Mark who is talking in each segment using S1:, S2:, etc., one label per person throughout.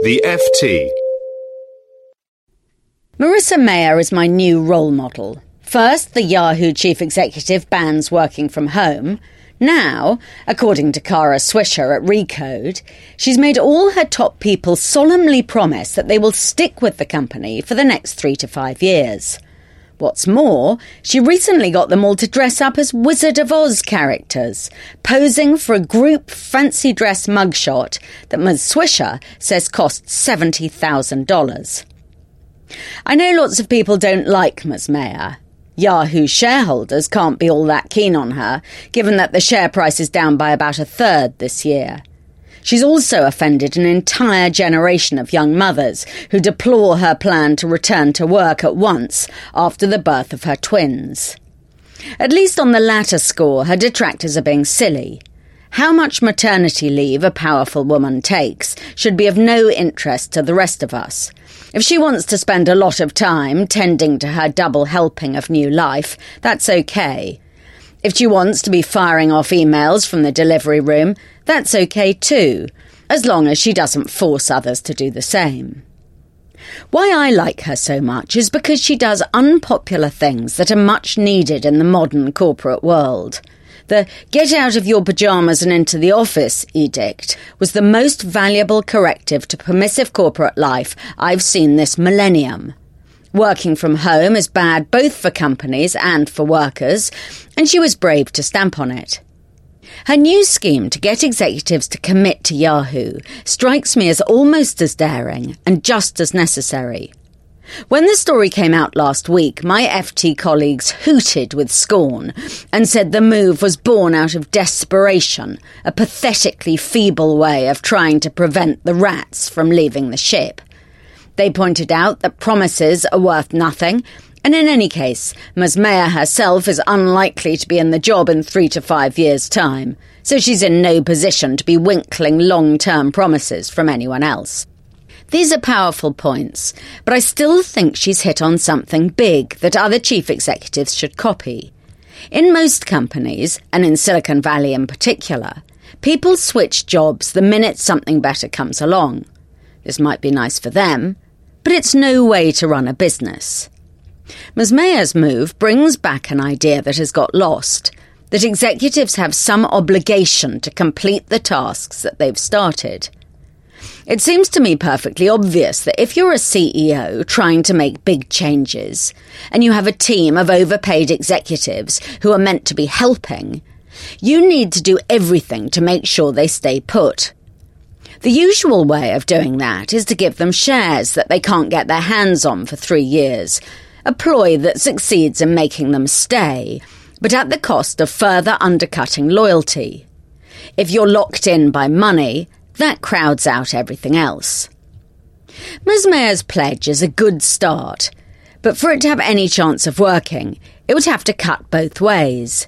S1: The FT.
S2: Marissa Mayer is my new role model. First, the Yahoo chief executive bans working from home. Now, according to Kara Swisher at Recode, she's made all her top people solemnly promise that they will stick with the company for the next three to five years. What's more, she recently got them all to dress up as Wizard of Oz characters, posing for a group fancy dress mugshot that Ms. Swisher says cost $70,000. I know lots of people don't like Ms. Mayer. Yahoo shareholders can't be all that keen on her, given that the share price is down by about a third this year. She's also offended an entire generation of young mothers who deplore her plan to return to work at once after the birth of her twins. At least on the latter score, her detractors are being silly. How much maternity leave a powerful woman takes should be of no interest to the rest of us. If she wants to spend a lot of time tending to her double helping of new life, that's okay. If she wants to be firing off emails from the delivery room, that's okay too, as long as she doesn't force others to do the same. Why I like her so much is because she does unpopular things that are much needed in the modern corporate world. The get out of your pyjamas and into the office edict was the most valuable corrective to permissive corporate life I've seen this millennium. Working from home is bad both for companies and for workers, and she was brave to stamp on it. Her new scheme to get executives to commit to Yahoo strikes me as almost as daring and just as necessary. When the story came out last week, my FT colleagues hooted with scorn and said the move was born out of desperation, a pathetically feeble way of trying to prevent the rats from leaving the ship. They pointed out that promises are worth nothing, and in any case, Ms. Mayer herself is unlikely to be in the job in three to five years' time, so she's in no position to be winkling long term promises from anyone else. These are powerful points, but I still think she's hit on something big that other chief executives should copy. In most companies, and in Silicon Valley in particular, people switch jobs the minute something better comes along. This might be nice for them, but it's no way to run a business. Ms. Mayer's move brings back an idea that has got lost that executives have some obligation to complete the tasks that they've started. It seems to me perfectly obvious that if you're a CEO trying to make big changes, and you have a team of overpaid executives who are meant to be helping, you need to do everything to make sure they stay put. The usual way of doing that is to give them shares that they can't get their hands on for three years, a ploy that succeeds in making them stay, but at the cost of further undercutting loyalty. If you're locked in by money, that crowds out everything else. Ms. Mayer's pledge is a good start, but for it to have any chance of working, it would have to cut both ways.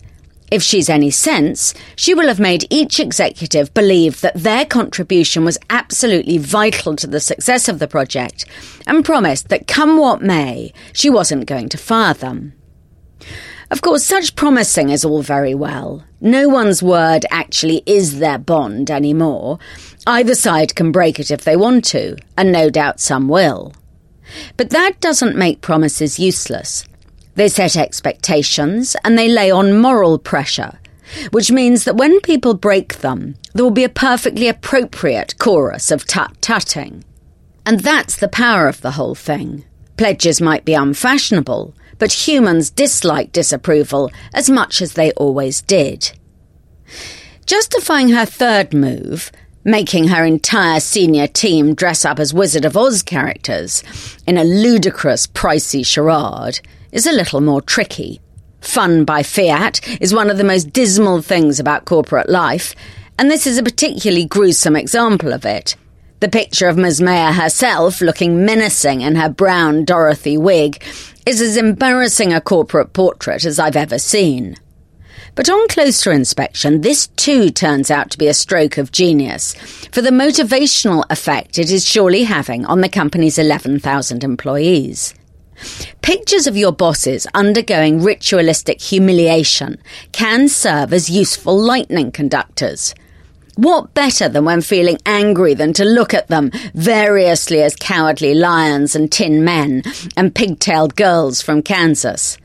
S2: If she's any sense, she will have made each executive believe that their contribution was absolutely vital to the success of the project and promised that come what may, she wasn't going to fire them. Of course, such promising is all very well. No one's word actually is their bond anymore. Either side can break it if they want to, and no doubt some will. But that doesn't make promises useless. They set expectations and they lay on moral pressure, which means that when people break them, there will be a perfectly appropriate chorus of tut-tutting. And that's the power of the whole thing. Pledges might be unfashionable, but humans dislike disapproval as much as they always did. Justifying her third move, making her entire senior team dress up as Wizard of Oz characters in a ludicrous, pricey charade, is a little more tricky. Fun by fiat is one of the most dismal things about corporate life, And this is a particularly gruesome example of it. The picture of Ms. Mayer herself, looking menacing in her brown Dorothy wig, is as embarrassing a corporate portrait as I've ever seen. But on closer inspection, this too turns out to be a stroke of genius for the motivational effect it is surely having on the company's 11,000 employees. Pictures of your bosses undergoing ritualistic humiliation can serve as useful lightning conductors. What better than when feeling angry than to look at them variously as cowardly lions and tin men and pigtailed girls from Kansas?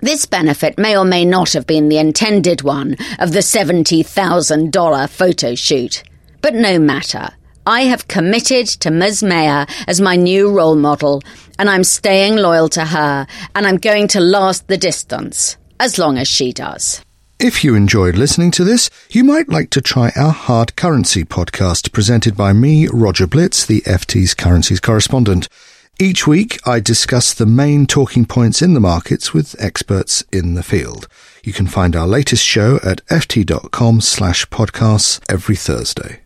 S2: This benefit may or may not have been the intended one of the $70,000 photo shoot. But no matter. I have committed to Ms. Mayer as my new role model, and I'm staying loyal to her, and I'm going to last the distance, as long as she does.
S3: If you enjoyed listening to this, you might like to try our Hard Currency podcast presented by me, Roger Blitz, the FT's currencies correspondent. Each week, I discuss the main talking points in the markets with experts in the field. You can find our latest show at ft.com slash podcasts every Thursday.